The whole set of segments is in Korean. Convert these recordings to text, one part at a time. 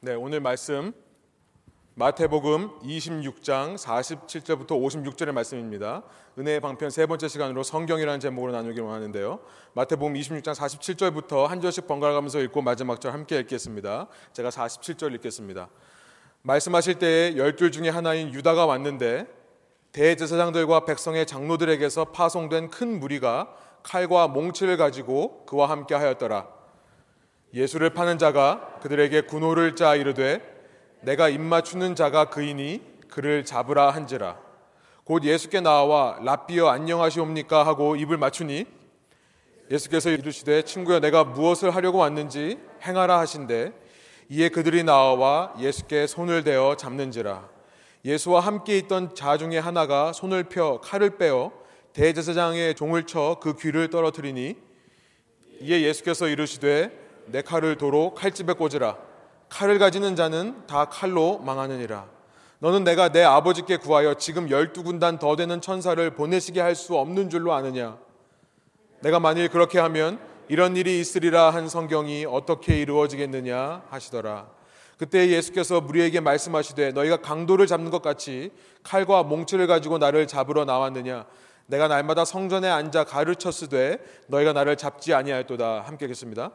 네, 오늘 말씀 마태복음 26장 47절부터 56절의 말씀입니다. 은혜의 방편 세 번째 시간으로 성경이라는 제목으로 나누기로 하는데요. 마태복음 26장 47절부터 한 절씩 번갈아 가면서 읽고 마지막 절 함께 읽겠습니다. 제가 47절 읽겠습니다. 말씀하실 때에 열둘 중에 하나인 유다가 왔는데 대제사장들과 백성의 장로들에게서 파송된 큰 무리가 칼과 몽치를 가지고 그와 함께 하였더라. 예수를 파는 자가 그들에게 군호를 짜 이르되 내가 입맞추는 자가 그이니 그를 잡으라 한지라. 곧 예수께 나와 랍비여 안녕하시옵니까 하고 입을 맞추니 예수께서 이르시되 친구여 내가 무엇을 하려고 왔는지 행하라 하신대. 이에 그들이 나와 예수께 손을 대어 잡는지라. 예수와 함께 있던 자 중에 하나가 손을 펴 칼을 빼어 대제사장의 종을 쳐 그 귀를 떨어뜨리니 이에 예수께서 이르시되 내 칼을 도로 칼집에 꽂으라. 칼을 가지는 자는 다 칼로 망하느니라. 너는 내가 내 아버지께 구하여 지금 열두 군단 더 되는 천사를 보내시게 할 수 없는 줄로 아느냐? 내가 만일 그렇게 하면 이런 일이 있으리라 한 성경이 어떻게 이루어지겠느냐 하시더라. 그때 예수께서 무리에게 말씀하시되 너희가 강도를 잡는 것 같이 칼과 몽치를 가지고 나를 잡으러 나왔느냐? 내가 날마다 성전에 앉아 가르쳤으되 너희가 나를 잡지 아니하였도다. 함께 하겠습니다.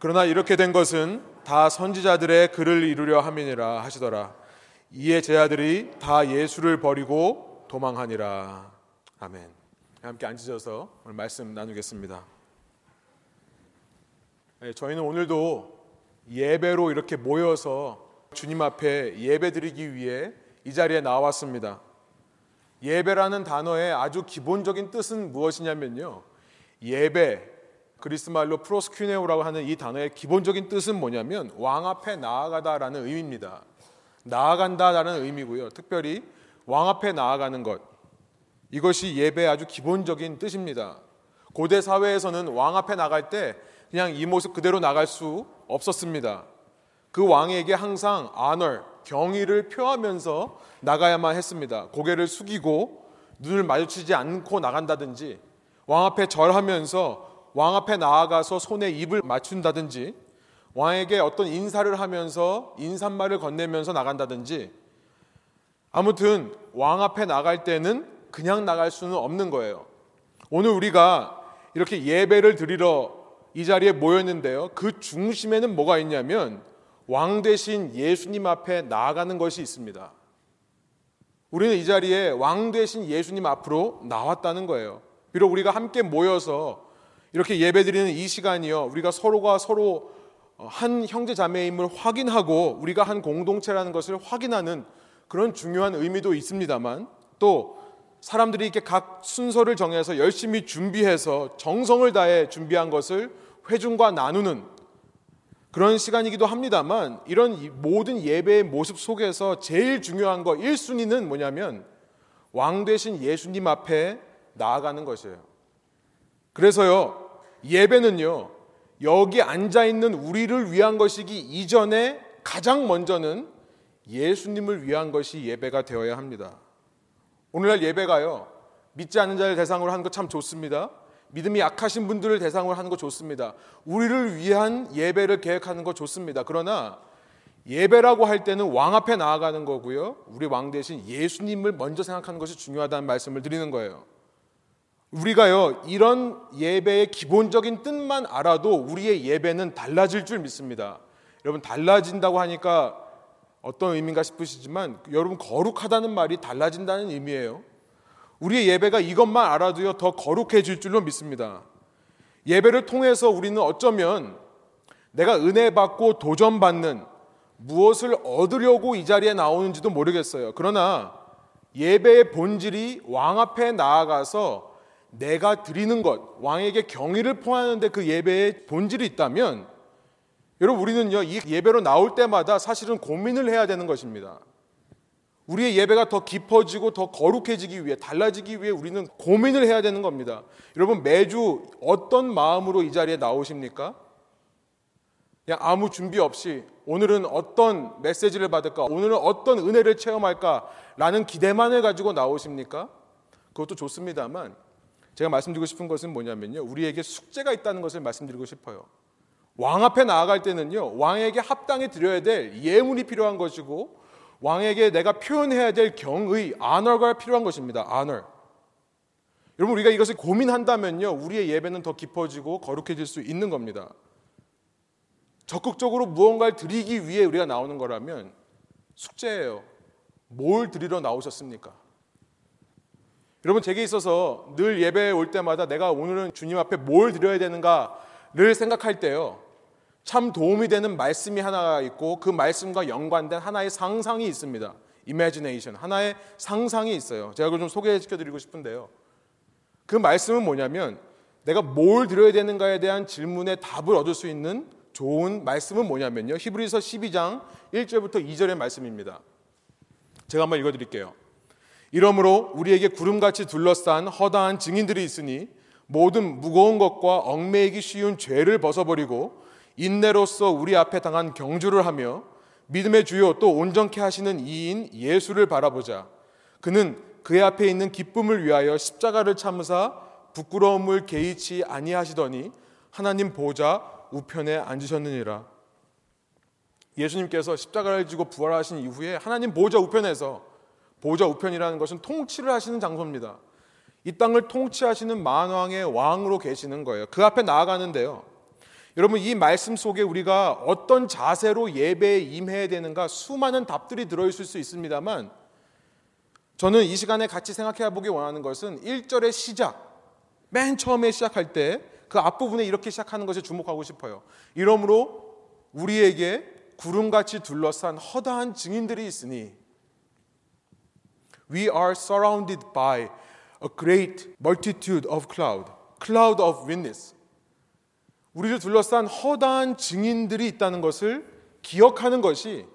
그러나 이렇게 된 것은 다 선지자들의 글을 이루려 함이니라 하시더라. 이에 제 아들이 다 예수를 버리고 도망하니라. 아멘. 함께 앉으셔서 오늘 말씀 나누겠습니다. 네, 저희는 오늘도 예배로 이렇게 모여서 주님 앞에 예배 드리기 위해 이 자리에 나왔습니다. 예배라는 단어의 아주 기본적인 뜻은 무엇이냐면요. 예배, 그리스 말로 프로스큐네오라고 하는 이 단어의 기본적인 뜻은 뭐냐면 왕 앞에 나아가다라는 의미입니다. 나아간다라는 의미고요. 특별히 왕 앞에 나아가는 것. 이것이 예배의 아주 기본적인 뜻입니다. 고대 사회에서는 왕 앞에 나갈 때 그냥 이 모습 그대로 나갈 수 없었습니다. 그 왕에게 항상 아널, 경의를 표하면서 나가야만 했습니다. 고개를 숙이고 눈을 마주치지 않고 나간다든지 왕 앞에 절하면서 왕 앞에 나아가서 손에 입을 맞춘다든지 왕에게 어떤 인사를 하면서 인사말을 건네면서 나간다든지 아무튼 왕 앞에 나갈 때는 그냥 나갈 수는 없는 거예요. 오늘 우리가 이렇게 예배를 드리러 이 자리에 모였는데요. 그 중심에는 뭐가 있냐면 왕 대신 예수님 앞에 나아가는 것이 있습니다. 우리는 이 자리에 왕 대신 예수님 앞으로 나왔다는 거예요. 비록 우리가 함께 모여서 이렇게 예배드리는 이 시간이요. 우리가 서로가 서로 어, 한 형제 자매임을 확인하고 우리가 한 공동체라는 것을 확인하는 그런 중요한 의미도 있습니다만 또 사람들이 이렇게 각 순서를 정해서 열심히 준비해서 정성을 다해 준비한 것을 회중과 나누는 그런 시간이기도 합니다만 이런 모든 예배의 모습 속에서 제일 중요한 거 1순위는 뭐냐면 왕 되신 예수님 앞에 나아가는 것이에요. 그래서요, 예배는요, 여기 앉아 있는 우리를 위한 것이기 이전에 가장 먼저는 예수님을 위한 것이 예배가 되어야 합니다. 오늘날 예배가요, 믿지 않는 자를 대상으로 하는 거 참 좋습니다. 믿음이 약하신 분들을 대상으로 하는 거 좋습니다. 우리를 위한 예배를 계획하는 거 좋습니다. 그러나 예배라고 할 때는 왕 앞에 나아가는 거고요. 우리 왕 대신 예수님을 먼저 생각하는 것이 중요하다는 말씀을 드리는 거예요. 우리가요, 이런 예배의 기본적인 뜻만 알아도 우리의 예배는 달라질 줄 믿습니다. 여러분, 달라진다고 하니까 어떤 의미인가 싶으시지만, 여러분, 거룩하다는 말이 달라진다는 의미예요. 우리의 예배가 이것만 알아도요, 더 거룩해질 줄로 믿습니다. 예배를 통해서 우리는 어쩌면 내가 은혜 받고 도전 받는 무엇을 얻으려고 이 자리에 나오는지도 모르겠어요. 그러나 예배의 본질이 왕 앞에 나아가서 내가 드리는 것, 왕에게 경의를 포하는데 그 예배의 본질이 있다면 여러분 우리는요 이 예배로 나올 때마다 사실은 고민을 해야 되는 것입니다. 우리의 예배가 더 깊어지고 더 거룩해지기 위해 달라지기 위해 우리는 고민을 해야 되는 겁니다. 여러분 매주 어떤 마음으로 이 자리에 나오십니까? 그냥 아무 준비 없이 오늘은 어떤 메시지를 받을까? 오늘은 어떤 은혜를 체험할까? 라는 기대만을 가지고 나오십니까? 그것도 좋습니다만 제가 말씀드리고 싶은 것은 뭐냐면요. 우리에게 숙제가 있다는 것을 말씀드리고 싶어요. 왕 앞에 나아갈 때는요, 왕에게 합당히 드려야 될 예물이 필요한 것이고, 왕에게 내가 표현해야 될 경의, 아너가 필요한 것입니다. 아너. 여러분, 우리가 이것을 고민한다면요, 우리의 예배는 더 깊어지고 거룩해질 수 있는 겁니다. 적극적으로 무언가를 드리기 위해 우리가 나오는 거라면 숙제예요. 뭘 드리러 나오셨습니까? 여러분, 제게 있어서 늘 예배에 올 때마다 내가 오늘은 주님 앞에 뭘 드려야 되는가를 생각할 때요. 참 도움이 되는 말씀이 하나가 있고 그 말씀과 연관된 하나의 상상이 있습니다. imagination. 하나의 상상이 있어요. 제가 그걸 좀 소개시켜 드리고 싶은데요. 그 말씀은 뭐냐면 내가 뭘 드려야 되는가에 대한 질문에 답을 얻을 수 있는 좋은 말씀은 뭐냐면요. 히브리서 12장 1절부터 2절의 말씀입니다. 제가 한번 읽어 드릴게요. 이러므로 우리에게 구름같이 둘러싼 허다한 증인들이 있으니 모든 무거운 것과 얽매이기 쉬운 죄를 벗어버리고 인내로서 우리 앞에 당한 경주를 하며 믿음의 주요 또 온전케 하시는 이인 예수를 바라보자. 그는 그의 앞에 있는 기쁨을 위하여 십자가를 참으사 부끄러움을 개의치 아니하시더니 하나님 보좌 우편에 앉으셨느니라. 예수님께서 십자가를 지고 부활하신 이후에 하나님 보좌 우편에서 보좌 우편이라는 것은 통치를 하시는 장소입니다. 이 땅을 통치하시는 만왕의 왕으로 계시는 거예요. 그 앞에 나아가는데요. 여러분 이 말씀 속에 우리가 어떤 자세로 예배에 임해야 되는가 수많은 답들이 들어 있을 수 있습니다만 저는 이 시간에 같이 생각해 보기 원하는 것은 1절의 시작 맨 처음에 시작할 때 그 앞부분에 이렇게 시작하는 것에 주목하고 싶어요. 이러므로 우리에게 구름같이 둘러싼 허다한 증인들이 있으니 We are surrounded by a great multitude of cloud, cloud of witness. 우리를 둘러싼 허다한 증인들이 있다는 것을 기억하는 것이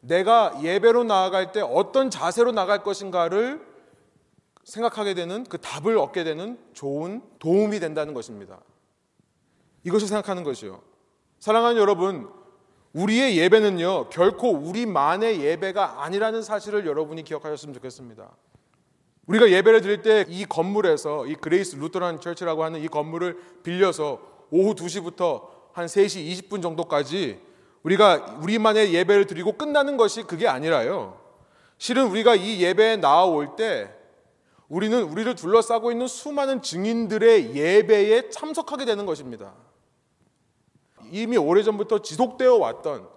내가 예배로 나아갈 때 어떤 자세로 나갈 것인가를 생각하게 되는 그 답을 얻게 되는 좋은 도움이 된다는 것입니다. 이것을 생각하는 것이요. 사랑하는 여러분, 우리의 예배는요, 결코 우리만의 예배가 아니라는 사실을 여러분이 기억하셨으면 좋겠습니다. 우리가 예배를 드릴 때 이 건물에서 이 Grace Lutheran Church라고 하는 이 건물을 빌려서 오후 2시부터 한 3시 20분 정도까지 우리가 우리만의 예배를 드리고 끝나는 것이 그게 아니라요. 실은 우리가 이 예배에 나올 때 우리는 우리를 둘러싸고 있는 수많은 증인들의 예배에 참석하게 되는 것입니다. 이미 오래전부터 지속되어 왔던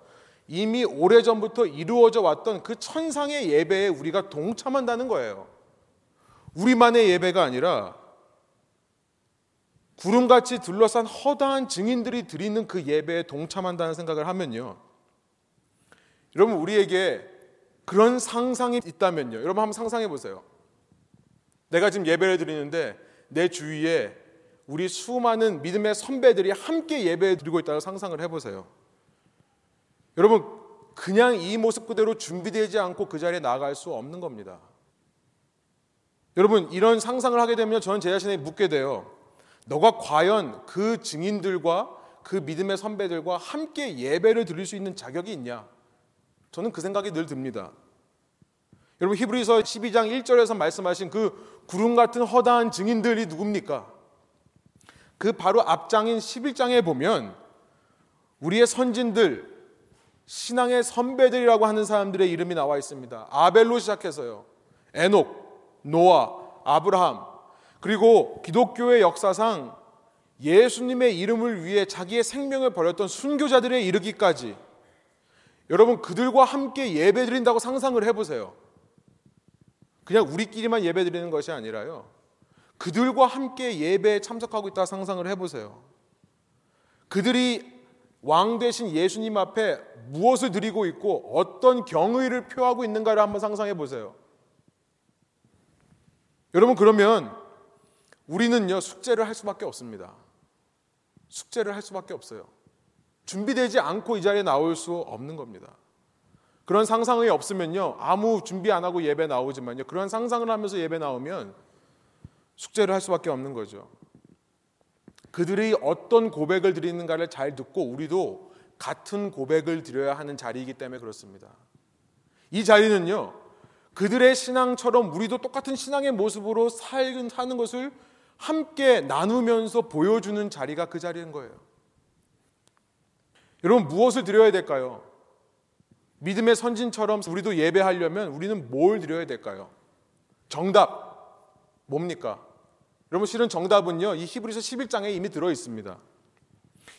이미 오래전부터 이루어져 왔던 그 천상의 예배에 우리가 동참한다는 거예요. 우리만의 예배가 아니라 구름같이 둘러싼 허다한 증인들이 드리는 그 예배에 동참한다는 생각을 하면요. 여러분, 우리에게 그런 상상이 있다면요. 여러분 한번 상상해 보세요. 내가 지금 예배를 드리는데 내 주위에 우리 수많은 믿음의 선배들이 함께 예배 드리고 있다고 상상을 해 보세요. 여러분, 그냥 이 모습 그대로 준비되지 않고 그 자리에 나갈 수 없는 겁니다. 여러분, 이런 상상을 하게 되면 저는 제 자신에 묻게 돼요. 너가 과연 그 증인들과 그 믿음의 선배들과 함께 예배를 드릴 수 있는 자격이 있냐? 저는 그 생각이 늘 듭니다. 여러분 히브리서 12장 1절에서 말씀하신 그 구름 같은 허다한 증인들이 누굽니까? 그 바로 앞장인 11장에 보면 우리의 선진들 신앙의 선배들이라고 하는 사람들의 이름이 나와 있습니다. 아벨로 시작해서요. 에녹, 노아, 아브라함, 그리고 기독교의 역사상 예수님의 이름을 위해 자기의 생명을 버렸던 순교자들에 이르기까지 여러분 그들과 함께 예배 드린다고 상상을 해보세요. 그냥 우리끼리만 예배 드리는 것이 아니라요. 그들과 함께 예배에 참석하고 있다 상상을 해보세요. 그들이 왕 대신 예수님 앞에 무엇을 드리고 있고 어떤 경의를 표하고 있는가를 한번 상상해 보세요. 여러분 그러면 우리는요, 숙제를 할 수밖에 없습니다. 숙제를 할 수밖에 없어요. 준비되지 않고 이 자리에 나올 수 없는 겁니다. 그런 상상이 없으면요, 아무 준비 안 하고 예배 나오지만요, 그런 상상을 하면서 예배 나오면 숙제를 할 수밖에 없는 거죠. 그들이 어떤 고백을 드리는가를 잘 듣고 우리도 같은 고백을 드려야 하는 자리이기 때문에 그렇습니다. 이 자리는요, 그들의 신앙처럼 우리도 똑같은 신앙의 모습으로 사는 것을 함께 나누면서 보여주는 자리가 그 자리인 거예요. 여러분 무엇을 드려야 될까요? 믿음의 선진처럼 우리도 예배하려면 우리는 뭘 드려야 될까요? 정답 뭡니까? 여러분 실은 정답은요. 이 히브리서 11장에 이미 들어 있습니다.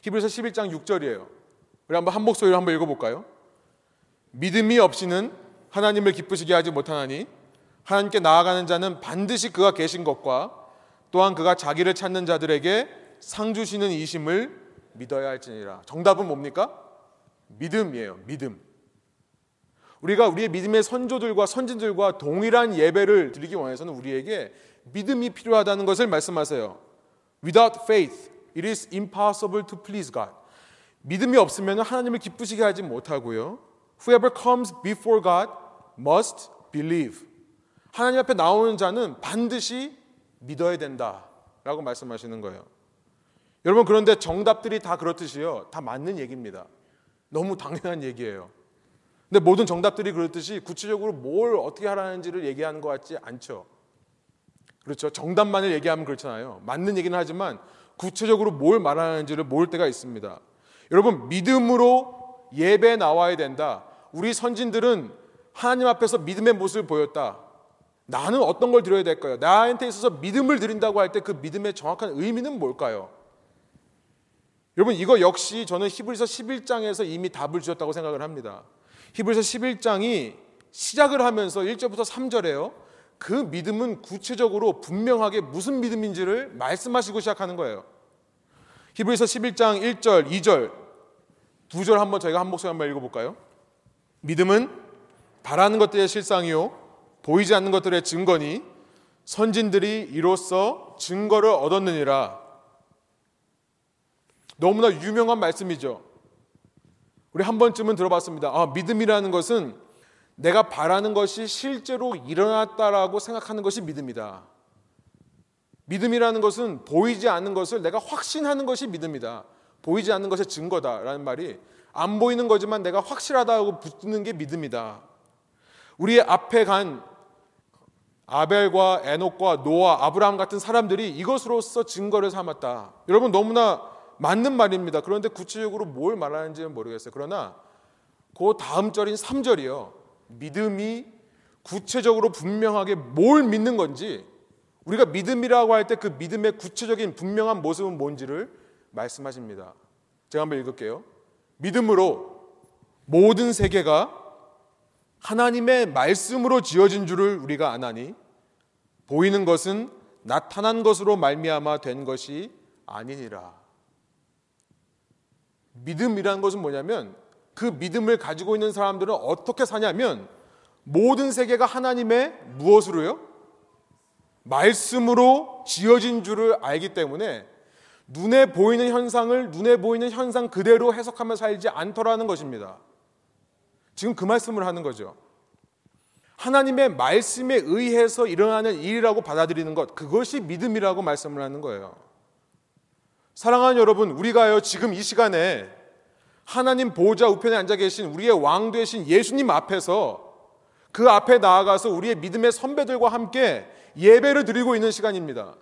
히브리서 11장 6절이에요. 우리 한번 한 목소리로 한번 읽어 볼까요? 믿음이 없이는 하나님을 기쁘시게 하지 못하나니 하나님께 나아가는 자는 반드시 그가 계신 것과 또한 그가 자기를 찾는 자들에게 상 주시는 이심을 믿어야 할지니라. 정답은 뭡니까? 믿음이에요. 믿음. 우리가 우리의 믿음의 선조들과 선진들과 동일한 예배를 드리기 원해서는 우리에게 믿음이 필요하다는 것을 말씀하세요. Without faith, it is impossible to please God. 믿음이 없으면 하나님을 기쁘시게 하지 못하고요. Whoever comes before God must believe. 하나님 앞에 나오는 자는 반드시 믿어야 된다라고 말씀하시는 거예요. 여러분 그런데 정답들이 다 그렇듯이요. 다 맞는 얘기입니다. 너무 당연한 얘기예요. 근데 모든 정답들이 그렇듯이 구체적으로 뭘 어떻게 하라는지를 얘기하는 것 같지 않죠. 그렇죠. 정답만을 얘기하면 그렇잖아요. 맞는 얘기는 하지만 구체적으로 뭘 말하는지를 모를 때가 있습니다. 여러분 믿음으로 예배 나와야 된다. 우리 선진들은 하나님 앞에서 믿음의 모습을 보였다. 나는 어떤 걸 드려야 될까요? 나한테 있어서 믿음을 드린다고 할 때 그 믿음의 정확한 의미는 뭘까요? 여러분 이거 역시 저는 히브리서 11장에서 이미 답을 주셨다고 생각을 합니다. 히브리서 11장이 시작을 하면서 1절부터 3절에요. 그 믿음은 구체적으로 분명하게 무슨 믿음인지를 말씀하시고 시작하는 거예요. 히브리서 11장 1절, 2절, 두절 한번 저희가 한 목소리 한번 읽어볼까요? 믿음은 바라는 것들의 실상이요 보이지 않는 것들의 증거니 선진들이 이로써 증거를 얻었느니라. 너무나 유명한 말씀이죠. 우리 한 번쯤은 들어봤습니다. 아, 믿음이라는 것은 내가 바라는 것이 실제로 일어났다라고 생각하는 것이 믿음이다. 믿음이라는 것은 보이지 않는 것을 내가 확신하는 것이 믿음이다. 보이지 않는 것의 증거다라는 말이 안 보이는 거지만 내가 확실하다고 붙는 게 믿음이다. 우리의 앞에 간 아벨과 에녹과 노아, 아브라함 같은 사람들이 이것으로서 증거를 삼았다. 여러분 너무나 맞는 말입니다. 그런데 구체적으로 뭘 말하는지는 모르겠어요. 그러나 그 다음 절인 3절이요. 믿음이 구체적으로 분명하게 뭘 믿는 건지 우리가 믿음이라고 할 때 그 믿음의 구체적인 분명한 모습은 뭔지를 말씀하십니다. 제가 한번 읽을게요. 믿음으로 모든 세계가 하나님의 말씀으로 지어진 줄을 우리가 아나니 보이는 것은 나타난 것으로 말미암아 된 것이 아니니라. 믿음이라는 것은 뭐냐면 그 믿음을 가지고 있는 사람들은 어떻게 사냐면 모든 세계가 하나님의 무엇으로요? 말씀으로 지어진 줄을 알기 때문에 눈에 보이는 현상을 눈에 보이는 현상 그대로 해석하며 살지 않더라는 것입니다. 지금 그 말씀을 하는 거죠. 하나님의 말씀에 의해서 일어나는 일이라고 받아들이는 것, 그것이 믿음이라고 말씀을 하는 거예요. 사랑하는 여러분, 우리가요, 지금 이 시간에 하나님 보좌 우편에 앉아 계신 우리의 왕 되신 예수님 앞에서 그 앞에 나아가서 우리의 믿음의 선배들과 함께 예배를 드리고 있는 시간입니다.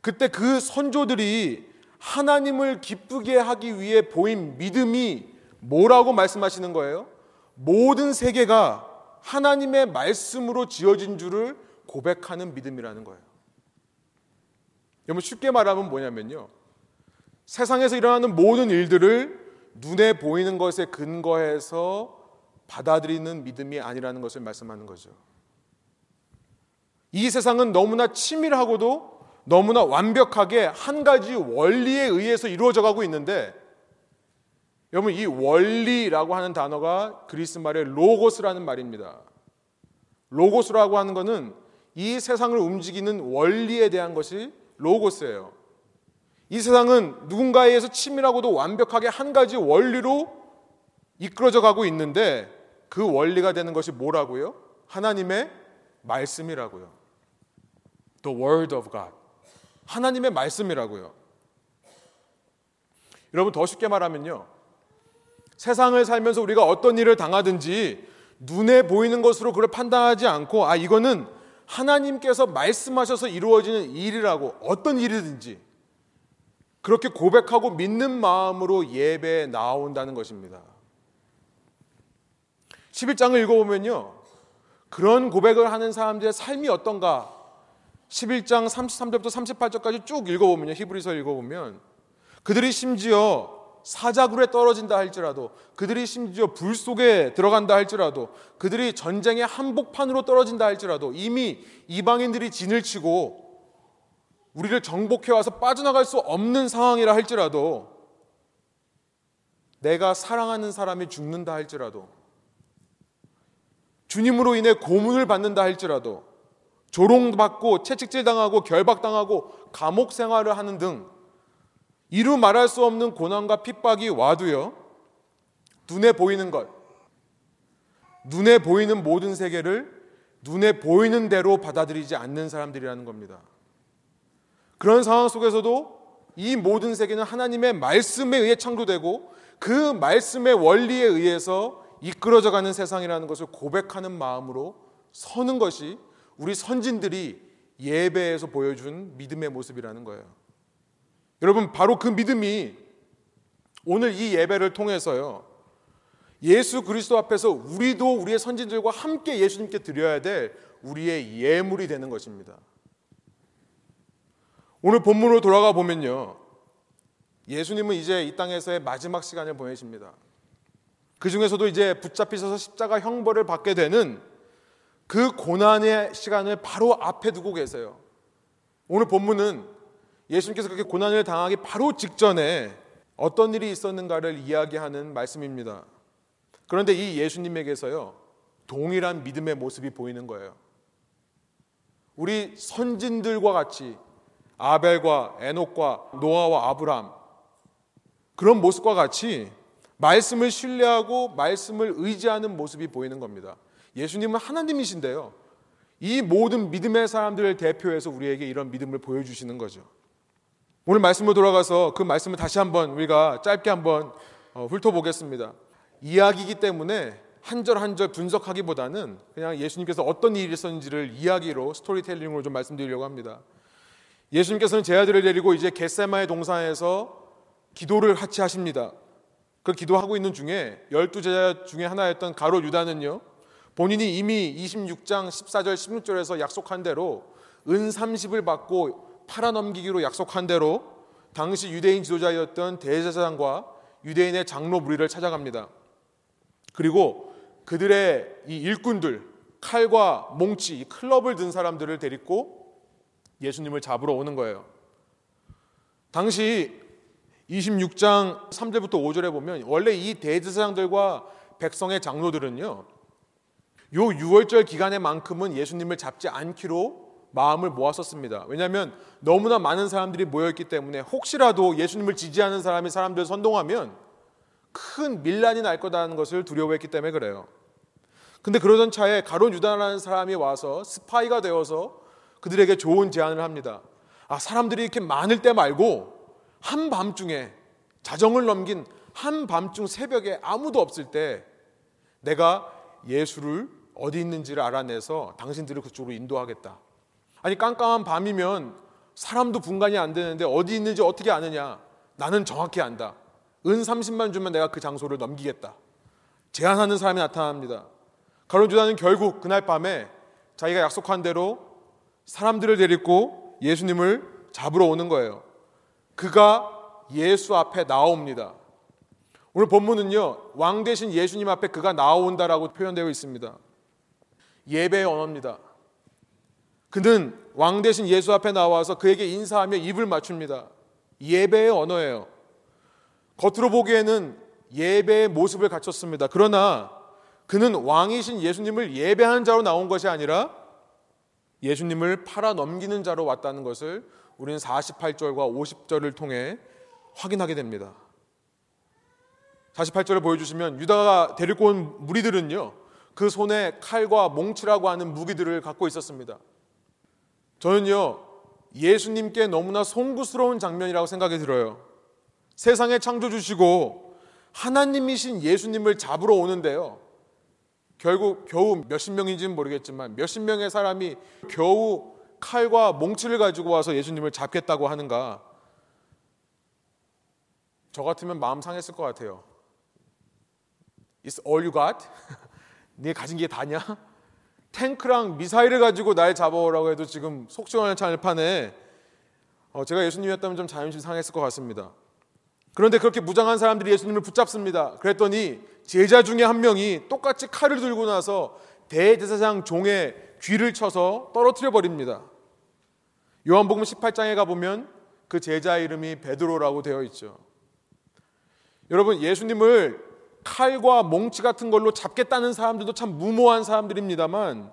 그때 그 선조들이 하나님을 기쁘게 하기 위해 보인 믿음이 뭐라고 말씀하시는 거예요? 모든 세계가 하나님의 말씀으로 지어진 줄을 고백하는 믿음이라는 거예요. 여러분 쉽게 말하면 뭐냐면요. 세상에서 일어나는 모든 일들을 눈에 보이는 것에 근거해서 받아들이는 믿음이 아니라는 것을 말씀하는 거죠. 이 세상은 너무나 치밀하고도 너무나 완벽하게 한 가지 원리에 의해서 이루어져 가고 있는데 여러분 이 원리라고 하는 단어가 그리스 말의 로고스라는 말입니다. 로고스라고 하는 것은 이 세상을 움직이는 원리에 대한 것이 로고스예요. 이 세상은 누군가에 의해서 치밀하고도 완벽하게 한 가지 원리로 이끌어져 가고 있는데 그 원리가 되는 것이 뭐라고요? 하나님의 말씀이라고요. The Word of God. 하나님의 말씀이라고요. 여러분 더 쉽게 말하면요. 세상을 살면서 우리가 어떤 일을 당하든지 눈에 보이는 것으로 그걸 판단하지 않고 아 이거는 하나님께서 말씀하셔서 이루어지는 일이라고 어떤 일이든지 그렇게 고백하고 믿는 마음으로 예배에 나온다는 것입니다. 11장을 읽어보면요. 그런 고백을 하는 사람들의 삶이 어떤가? 11장 33절부터 38절까지 쭉 읽어보면요. 히브리서 읽어보면 그들이 심지어 사자굴에 떨어진다 할지라도 그들이 심지어 불 속에 들어간다 할지라도 그들이 전쟁의 한복판으로 떨어진다 할지라도 이미 이방인들이 진을 치고 우리를 정복해 와서 빠져나갈 수 없는 상황이라 할지라도 내가 사랑하는 사람이 죽는다 할지라도 주님으로 인해 고문을 받는다 할지라도 조롱받고 채찍질 당하고 결박당하고 감옥 생활을 하는 등 이루 말할 수 없는 고난과 핍박이 와도요. 눈에 보이는 것, 눈에 보이는 모든 세계를 눈에 보이는 대로 받아들이지 않는 사람들이라는 겁니다. 그런 상황 속에서도 이 모든 세계는 하나님의 말씀에 의해 창조되고 그 말씀의 원리에 의해서 이끌어져 가는 세상이라는 것을 고백하는 마음으로 서는 것이 우리 선진들이 예배에서 보여준 믿음의 모습이라는 거예요. 여러분, 바로 그 믿음이 오늘 이 예배를 통해서요. 예수 그리스도 앞에서 우리도 우리의 선진들과 함께 예수님께 드려야 될 우리의 예물이 되는 것입니다. 오늘 본문으로 돌아가 보면요. 예수님은 이제 이 땅에서의 마지막 시간을 보내십니다. 그 중에서도 이제 붙잡히셔서 십자가 형벌을 받게 되는 그 고난의 시간을 바로 앞에 두고 계세요. 오늘 본문은 예수님께서 그렇게 고난을 당하기 바로 직전에 어떤 일이 있었는가를 이야기하는 말씀입니다. 그런데 이 예수님에게서요, 동일한 믿음의 모습이 보이는 거예요. 우리 선진들과 같이 아벨과 에녹과 노아와 아브람 그런 모습과 같이 말씀을 신뢰하고 말씀을 의지하는 모습이 보이는 겁니다. 예수님은 하나님이신데요. 이 모든 믿음의 사람들을 대표해서 우리에게 이런 믿음을 보여주시는 거죠. 오늘 말씀으로 돌아가서 그 말씀을 다시 한번 우리가 짧게 한번 어, 훑어보겠습니다. 이야기이기 때문에 한 절 한 절 분석하기보다는 그냥 예수님께서 어떤 일이 있었는지를 이야기로 스토리텔링으로 좀 말씀드리려고 합니다. 예수님께서는 제 아들을 데리고 이제 겟세마의 동산에서 기도를 같이 하십니다. 그 기도하고 있는 중에 열두 제자 중에 하나였던 가로 유다는요. 본인이 이미 26장 14절 16절에서 약속한 대로 은 30을 받고 팔아넘기기로 약속한 대로 당시 유대인 지도자였던 대제사장과 유대인의 장로 무리를 찾아갑니다. 그리고 그들의 이 일꾼들 칼과 몽치, 클럽을 든 사람들을 데리고 예수님을 잡으러 오는 거예요. 당시 26장 3절부터 5절에 보면 원래 이 대제사장들과 백성의 장로들은요. 요 6월절 기간에만큼은 예수님을 잡지 않기로 마음을 모았었습니다. 왜냐하면 너무나 많은 사람들이 모여있기 때문에 혹시라도 예수님을 지지하는 사람이 사람들을 선동하면 큰 밀란이 날 거다는 것을 두려워했기 때문에 그래요. 근데 그러던 차에 가론 유다라는 사람이 와서 스파이가 되어서 그들에게 좋은 제안을 합니다. 아, 사람들이 이렇게 많을 때 말고 한밤중에 자정을 넘긴 한밤중 새벽에 아무도 없을 때 내가 예수를 어디 있는지를 알아내서 당신들을 그쪽으로 인도하겠다. 아니 깜깜한 밤이면 사람도 분간이 안 되는데 어디 있는지 어떻게 아느냐? 나는 정확히 안다. 은 30만 주면 내가 그 장소를 넘기겠다. 제안하는 사람이 나타납니다. 가론 주다는 결국 그날 밤에 자기가 약속한 대로 사람들을 데리고 예수님을 잡으러 오는 거예요. 그가 예수 앞에 나옵니다. 오늘 본문은요, 왕 대신 예수님 앞에 그가 나온다라고 표현되어 있습니다. 예배의 언어입니다. 그는 왕 대신 예수 앞에 나와서 그에게 인사하며 입을 맞춥니다. 예배의 언어예요. 겉으로 보기에는 예배의 모습을 갖췄습니다. 그러나 그는 왕이신 예수님을 예배하는 자로 나온 것이 아니라 예수님을 팔아 넘기는 자로 왔다는 것을 우리는 48절과 50절을 통해 확인하게 됩니다. 48절을 보여주시면 유다가 데리고 온 무리들은요, 그 손에 칼과 몽치라고 하는 무기들을 갖고 있었습니다. 저는요, 예수님께 너무나 송구스러운 장면이라고 생각이 들어요. 세상에 창조주시고 하나님이신 예수님을 잡으러 오는데요. 결국 겨우 몇십 명인지는 모르겠지만 몇십 명의 사람이 겨우 칼과 몽치를 가지고 와서 예수님을 잡겠다고 하는가? 저 같으면 마음 상했을 것 같아요. It's all you got? 네 가진 게 다냐? 탱크랑 미사일을 가지고 날 잡아오라고 해도 지금 속 시원한 찬판에 어, 제가 예수님이었다면 좀 자존심 상했을 것 같습니다. 그런데 그렇게 무장한 사람들이 예수님을 붙잡습니다. 그랬더니 제자 중에 한 명이 똑같이 칼을 들고 나서 대제사장 종의 귀를 쳐서 떨어뜨려 버립니다. 요한복음 18장에 가 보면 그 제자 이름이 베드로라고 되어 있죠. 여러분 예수님을 칼과 몽치 같은 걸로 잡겠다는 사람들도 참 무모한 사람들입니다만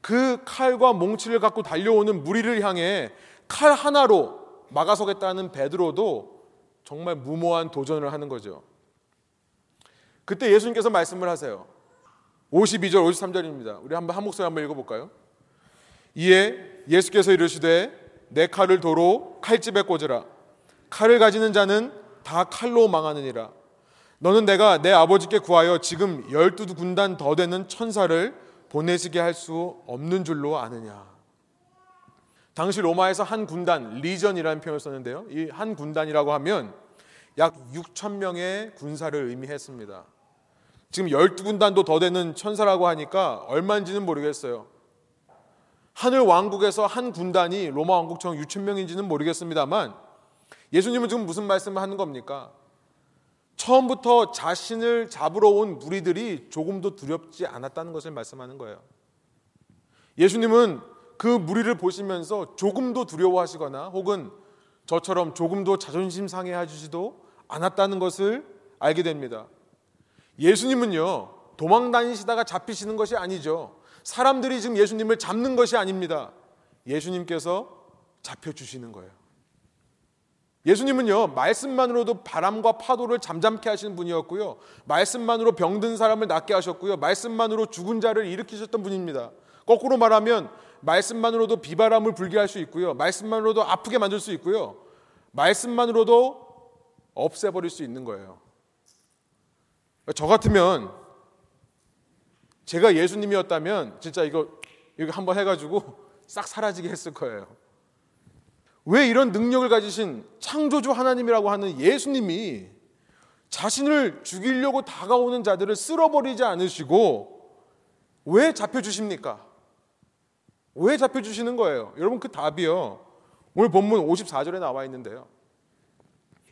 그 칼과 몽치를 갖고 달려오는 무리를 향해 칼 하나로 막아서겠다는 베드로도 정말 무모한 도전을 하는 거죠. 그때 예수님께서 말씀을 하세요. 52절, 53절입니다. 우리 한번 한 목소리 한번 읽어볼까요? 이에 예수께서 이르시되 내 칼을 도로 칼집에 꽂으라. 칼을 가지는 자는 다 칼로 망하느니라. 너는 내가 내 아버지께 구하여 지금 열두 군단 더 되는 천사를 보내시게 할 수 없는 줄로 아느냐. 당시 로마에서 한 군단, 리전이라는 표현을 썼는데요. 이 한 군단이라고 하면 약 6천 명의 군사를 의미했습니다. 지금 12군단도 더 되는 천사라고 하니까 얼마인지는 모르겠어요. 하늘 왕국에서 한 군단이 로마 왕국처럼 6천 명인지는 모르겠습니다만 예수님은 지금 무슨 말씀을 하는 겁니까? 처음부터 자신을 잡으러 온 무리들이 조금도 두렵지 않았다는 것을 말씀하는 거예요. 예수님은 그 무리를 보시면서 조금도 두려워하시거나 혹은 저처럼 조금도 자존심 상해하시지도 않았다는 것을 알게 됩니다. 예수님은요, 도망 다니시다가 잡히시는 것이 아니죠. 사람들이 지금 예수님을 잡는 것이 아닙니다. 예수님께서 잡혀주시는 거예요. 예수님은요, 말씀만으로도 바람과 파도를 잠잠케 하시는 분이었고요. 말씀만으로 병든 사람을 낫게 하셨고요. 말씀만으로 죽은 자를 일으키셨던 분입니다. 거꾸로 말하면 말씀만으로도 비바람을 불게 할 수 있고요. 말씀만으로도 아프게 만들 수 있고요. 말씀만으로도 없애버릴 수 있는 거예요. 저 같으면 제가 예수님이었다면 진짜 이거 이거 한번 해가지고 싹 사라지게 했을 거예요. 왜 이런 능력을 가지신 창조주 하나님이라고 하는 예수님이 자신을 죽이려고 다가오는 자들을 쓸어버리지 않으시고 왜 잡혀주십니까? 왜 잡혀주시는 거예요? 여러분 그 답이요. 오늘 본문 54절에 나와 있는데요.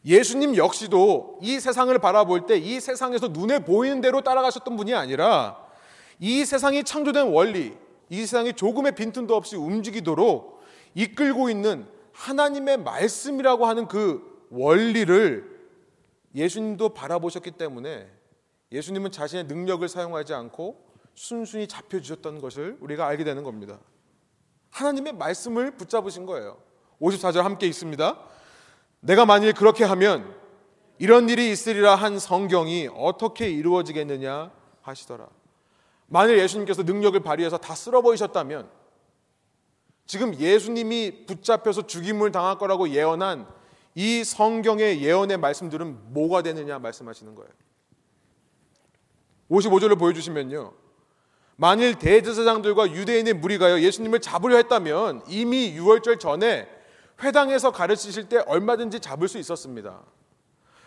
예수님 역시도 이 세상을 바라볼 때 이 세상에서 눈에 보이는 대로 따라가셨던 분이 아니라 이 세상이 창조된 원리, 이 세상이 조금의 빈틈도 없이 움직이도록 이끌고 있는 하나님의 말씀이라고 하는 그 원리를 예수님도 바라보셨기 때문에 예수님은 자신의 능력을 사용하지 않고 순순히 잡혀주셨던 것을 우리가 알게 되는 겁니다. 하나님의 말씀을 붙잡으신 거예요. 54절 함께 있습니다. 내가 만일 그렇게 하면 이런 일이 있으리라 한 성경이 어떻게 이루어지겠느냐 하시더라. 만일 예수님께서 능력을 발휘해서 다 쓸어 버리셨다면 지금 예수님이 붙잡혀서 죽임을 당할 거라고 예언한 이 성경의 예언의 말씀들은 뭐가 되느냐 말씀하시는 거예요. 55절을 보여주시면요. 만일 대제사장들과 유대인의 무리가요 예수님을 잡으려 했다면 이미 6월절 전에 회당에서 가르치실 때 얼마든지 잡을 수 있었습니다.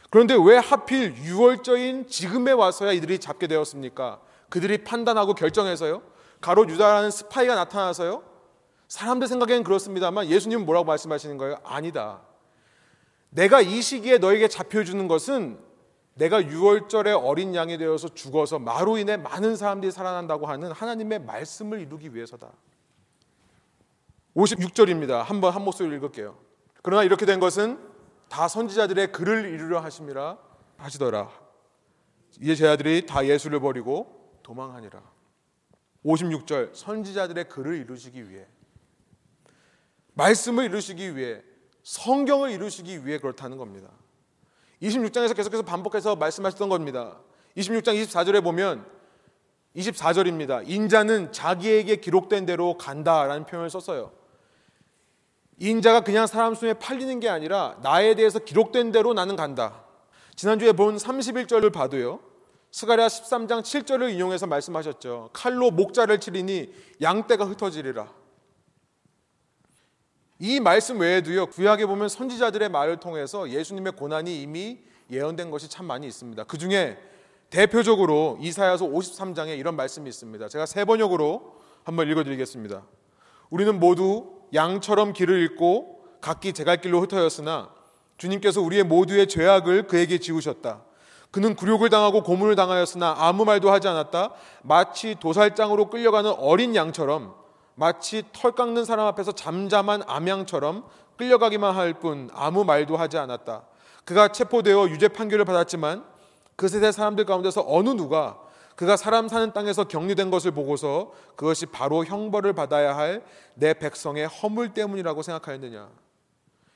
그런데 왜 하필 6월절인 지금에 와서야 이들이 잡게 되었습니까? 그들이 판단하고 결정해서요? 가로 유다라는 스파이가 나타나서요? 사람들 생각에는 그렇습니다만 예수님은 뭐라고 말씀하시는 거예요? 아니다. 내가 이 시기에 너에게 잡혀주는 것은 내가 6월절에 어린 양이 되어서 죽어서 마로 인해 많은 사람들이 살아난다고 하는 하나님의 말씀을 이루기 위해서다. 56절입니다. 한번 한 목소리 읽을게요. 그러나 이렇게 된 것은 다 선지자들의 글을 이루려 하심이라 하시더라. 이제 제 아들이 다 예수를 버리고 도망하니라. 56절 선지자들의 글을 이루시기 위해 말씀을 이루시기 위해 성경을 이루시기 위해 그렇다는 겁니다. 26장에서 계속해서 반복해서 말씀하셨던 겁니다. 26장 24절에 보면 24절입니다. 인자는 자기에게 기록된 대로 간다라는 표현을 썼어요. 인자가 그냥 사람 손에 팔리는 게 아니라 나에 대해서 기록된 대로 나는 간다. 지난주에 본 31절을 봐도요. 스가랴 13장 7절을 인용해서 말씀하셨죠. 칼로 목자를 치리니 양떼가 흩어지리라. 이 말씀 외에도요 구약에 보면 선지자들의 말을 통해서 예수님의 고난이 이미 예언된 것이 참 많이 있습니다. 그 중에 대표적으로 이사야서 53장에 이런 말씀이 있습니다. 제가 세 번역으로 한번 읽어 드리겠습니다. 우리는 모두 양처럼 길을 잃고 각기 제갈 길로 흩어졌으나 주님께서 우리의 모두의 죄악을 그에게 지우셨다. 그는 굴욕을 당하고 고문을 당하였으나 아무 말도 하지 않았다. 마치 도살장으로 끌려가는 어린 양처럼 마치 털 깎는 사람 앞에서 잠잠한 암양처럼 끌려가기만 할 뿐 아무 말도 하지 않았다. 그가 체포되어 유죄 판결을 받았지만 그 세대 사람들 가운데서 어느 누가 그가 사람 사는 땅에서 격리된 것을 보고서 그것이 바로 형벌을 받아야 할 내 백성의 허물 때문이라고 생각하였느냐.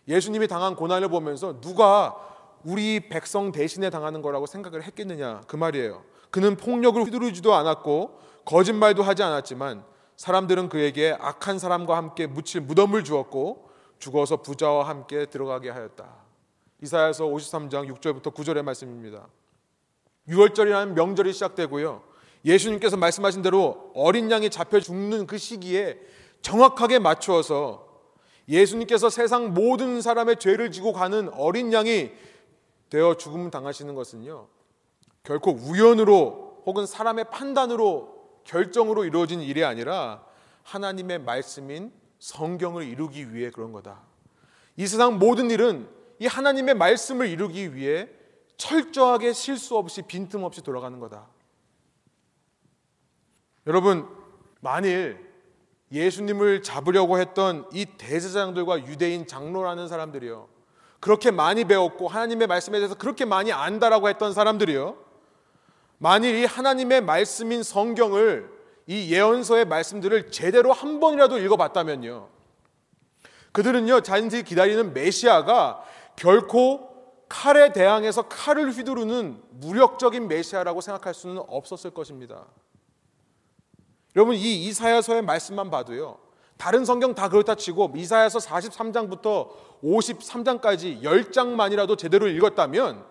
예수님이 당한 고난을 보면서 누가 우리 백성 대신에 당하는 거라고 생각을 했겠느냐. 그 말이에요. 그는 폭력을 휘두르지도 않았고 거짓말도 하지 않았지만 사람들은 그에게 악한 사람과 함께 묻힐 무덤을 주었고 죽어서 부자와 함께 들어가게 하였다. 이사야서 53장 6절부터 9절의 말씀입니다. 6월절이라는 명절이 시작되고요. 예수님께서 말씀하신 대로 어린 양이 잡혀 죽는 그 시기에 정확하게 맞추어서 예수님께서 세상 모든 사람의 죄를 지고 가는 어린 양이 되어 죽음 당하시는 것은요. 결코 우연으로 혹은 사람의 판단으로 결정으로 이루어진 일이 아니라 하나님의 말씀인 성경을 이루기 위해 그런 거다. 이 세상 모든 일은 이 하나님의 말씀을 이루기 위해 철저하게 실수 없이 빈틈없이 돌아가는 거다. 여러분, 만일 예수님을 잡으려고 했던 이 대제사장들과 유대인 장로라는 사람들이요. 그렇게 많이 배웠고 하나님의 말씀에 대해서 그렇게 많이 안다라고 했던 사람들이요. 만일 이 하나님의 말씀인 성경을 이 예언서의 말씀들을 제대로 한 번이라도 읽어봤다면요. 그들은요, 자신들이 기다리는 메시아가 결코 칼에 대항해서 칼을 휘두르는 무력적인 메시아라고 생각할 수는 없었을 것입니다. 여러분, 이 이사야서의 말씀만 봐도요, 다른 성경 다 그렇다 치고 이사야서 43장부터 53장까지 10장만이라도 제대로 읽었다면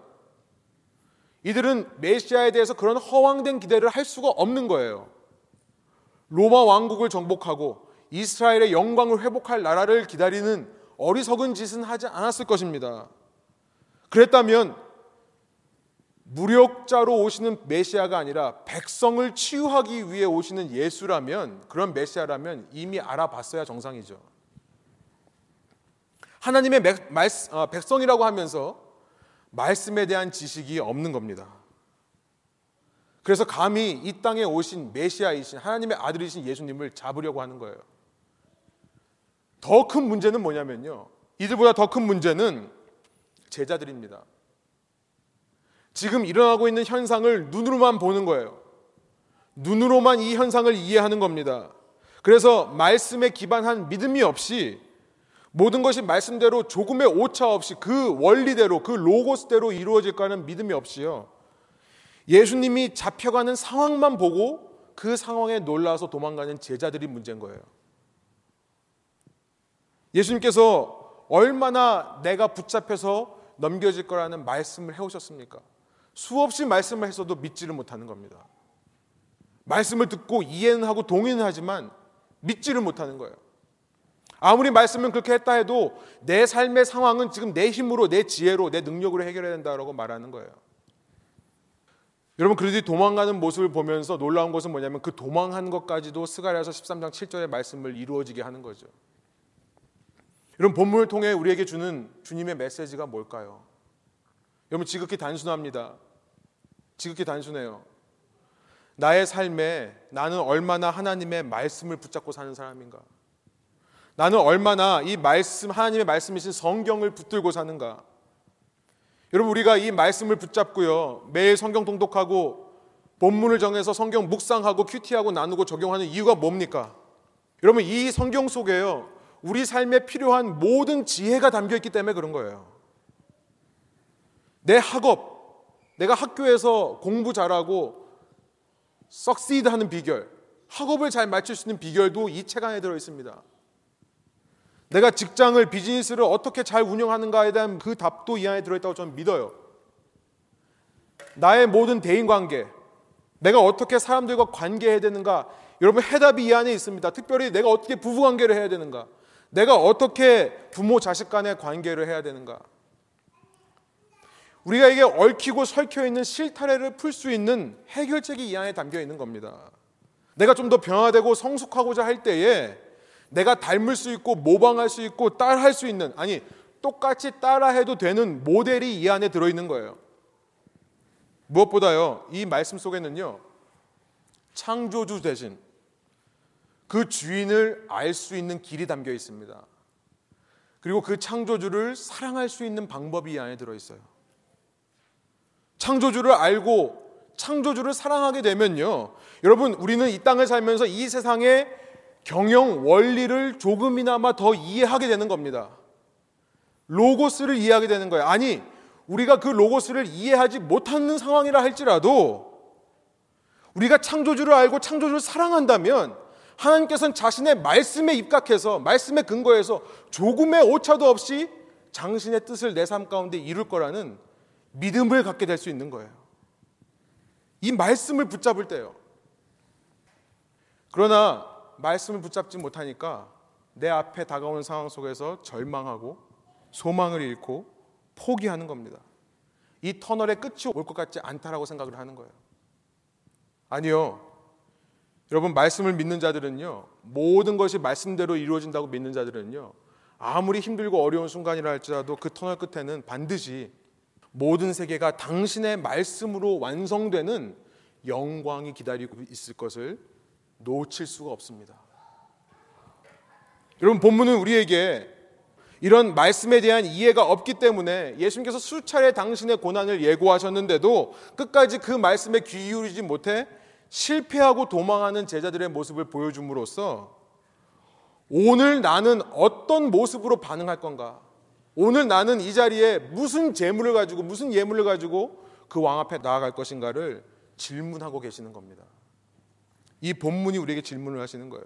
이들은 메시아에 대해서 그런 허황된 기대를 할 수가 없는 거예요. 로마 왕국을 정복하고 이스라엘의 영광을 회복할 나라를 기다리는 어리석은 짓은 하지 않았을 것입니다. 그랬다면 무력자로 오시는 메시아가 아니라 백성을 치유하기 위해 오시는 예수라면 그런 메시아라면 이미 알아봤어야 정상이죠. 하나님의 어, 백성이라고 하면서 말씀에 대한 지식이 없는 겁니다. 그래서 감히 이 땅에 오신 메시아이신 하나님의 아들이신 예수님을 잡으려고 하는 거예요. 더 큰 문제는 뭐냐면요. 이들보다 더 큰 문제는 제자들입니다. 지금 일어나고 있는 현상을 눈으로만 보는 거예요. 눈으로만 이 현상을 이해하는 겁니다. 그래서 말씀에 기반한 믿음이 없이 모든 것이 말씀대로 조금의 오차 없이 그 원리대로 그 로고스대로 이루어질 거는 믿음이 없이요. 예수님이 잡혀가는 상황만 보고 그 상황에 놀라서 도망가는 제자들이 문제인 거예요. 예수님께서 얼마나 내가 붙잡혀서 넘겨질 거라는 말씀을 해오셨습니까? 수없이 말씀을 했어도 믿지를 못하는 겁니다. 말씀을 듣고 이해는 하고 동의는 하지만 믿지를 못하는 거예요. 아무리 말씀은 그렇게 했다 해도 내 삶의 상황은 지금 내 힘으로, 내 지혜로, 내 능력으로 해결해야 된다라고 말하는 거예요. 여러분 그들이 도망가는 모습을 보면서 놀라운 것은 뭐냐면 그 도망한 것까지도 스가랴서 13장 7절의 말씀을 이루어지게 하는 거죠. 여러분 본문을 통해 우리에게 주는 주님의 메시지가 뭘까요? 여러분 지극히 단순합니다. 지극히 단순해요. 나의 삶에 나는 얼마나 하나님의 말씀을 붙잡고 사는 사람인가? 나는 얼마나 이 말씀, 하나님의 말씀이신 성경을 붙들고 사는가. 여러분, 우리가 이 말씀을 붙잡고요. 매일 성경 통독하고 본문을 정해서 성경 묵상하고 큐티하고 나누고 적용하는 이유가 뭡니까? 여러분, 이 성경 속에요. 우리 삶에 필요한 모든 지혜가 담겨 있기 때문에 그런 거예요. 내 학업, 내가 학교에서 공부 잘하고 썩시드 하는 비결, 학업을 잘 맞출 수 있는 비결도 이 책 안에 들어 있습니다. 내가 직장을 비즈니스를 어떻게 잘 운영하는가에 대한 그 답도 이 안에 들어 있다고 저는 믿어요. 나의 모든 대인 관계, 내가 어떻게 사람들과 관계해야 되는가, 여러분 해답이 이 안에 있습니다. 특별히 내가 어떻게 부부 관계를 해야 되는가, 내가 어떻게 부모 자식 간의 관계를 해야 되는가. 우리가 이게 얽히고 설켜 있는 실타래를 풀 수 있는 해결책이 이 안에 담겨 있는 겁니다. 내가 좀 더 변화되고 성숙하고자 할 때에 내가 닮을 수 있고 모방할 수 있고 따라할 수 있는 아니 똑같이 따라해도 되는 모델이 이 안에 들어 있는 거예요. 무엇보다요. 이 말씀 속에는요. 창조주 대신 그 주인을 알 수 있는 길이 담겨 있습니다. 그리고 그 창조주를 사랑할 수 있는 방법이 이 안에 들어 있어요. 창조주를 알고 창조주를 사랑하게 되면요. 여러분, 우리는 이 땅을 살면서 이 세상의 경영 원리를 조금이나마 더 이해하게 되는 겁니다. 로고스를 이해하게 되는 거예요. 아니, 우리가 그 로고스를 이해하지 못하는 상황이라 할지라도 우리가 창조주를 알고 창조주를 사랑한다면 하나님께서는 자신의 말씀에 입각해서 말씀에 근거해서 조금의 오차도 없이 당신의 뜻을 내 삶 가운데 이룰 거라는 믿음을 갖게 될 수 있는 거예요. 이 말씀을 붙잡을 때요. 그러나 말씀을 붙잡지 못하니까 내 앞에 다가오는 상황 속에서 절망하고 소망을 잃고 포기하는 겁니다. 이 터널의 끝이 올 것 같지 않다라고 생각을 하는 거예요. 아니요. 여러분 말씀을 믿는 자들은요. 모든 것이 말씀대로 이루어진다고 믿는 자들은요. 아무리 힘들고 어려운 순간이라 할지라도 그 터널 끝에는 반드시 모든 세계가 당신의 말씀으로 완성되는 영광이 기다리고 있을 것을 놓칠 수가 없습니다. 여러분 본문은 우리에게 이런 말씀에 대한 이해가 없기 때문에 예수님께서 수차례 당신의 고난을 예고하셨는데도 끝까지 그 말씀에 귀 기울이지 못해 실패하고 도망하는 제자들의 모습을 보여줌으로써 오늘 나는 어떤 모습으로 반응할 건가? 오늘 나는 이 자리에 무슨 재물을 가지고 무슨 예물을 가지고 그 왕 앞에 나아갈 것인가를 질문하고 계시는 겁니다. 이 본문이 우리에게 질문을 하시는 거예요.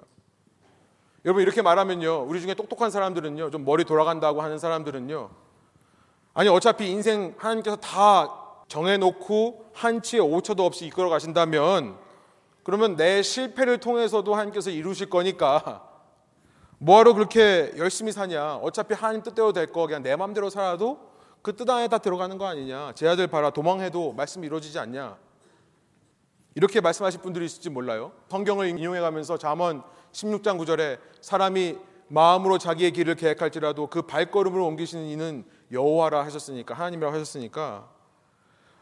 여러분 이렇게 말하면요. 우리 중에 똑똑한 사람들은요. 좀 머리 돌아간다고 하는 사람들은요. 아니 어차피 인생 하나님께서 다 정해 놓고 한치의 오차도 없이 이끌어 가신다면 그러면 내 실패를 통해서도 하나님께서 이루실 거니까 뭐하러 그렇게 열심히 사냐? 어차피 하나님 뜻대로 될 거 그냥 내 마음대로 살아도 그 뜻 안에 다 들어가는 거 아니냐? 제 아들 봐라 도망해도 말씀이 이루어지지 않냐? 이렇게 말씀하실 분들이 있을지 몰라요. 성경을 인용해 가면서 잠언 16장 9절에 사람이 마음으로 자기의 길을 계획할지라도 그 발걸음을 옮기시는 이는 여호와라 하셨으니까 하나님이라고 하셨으니까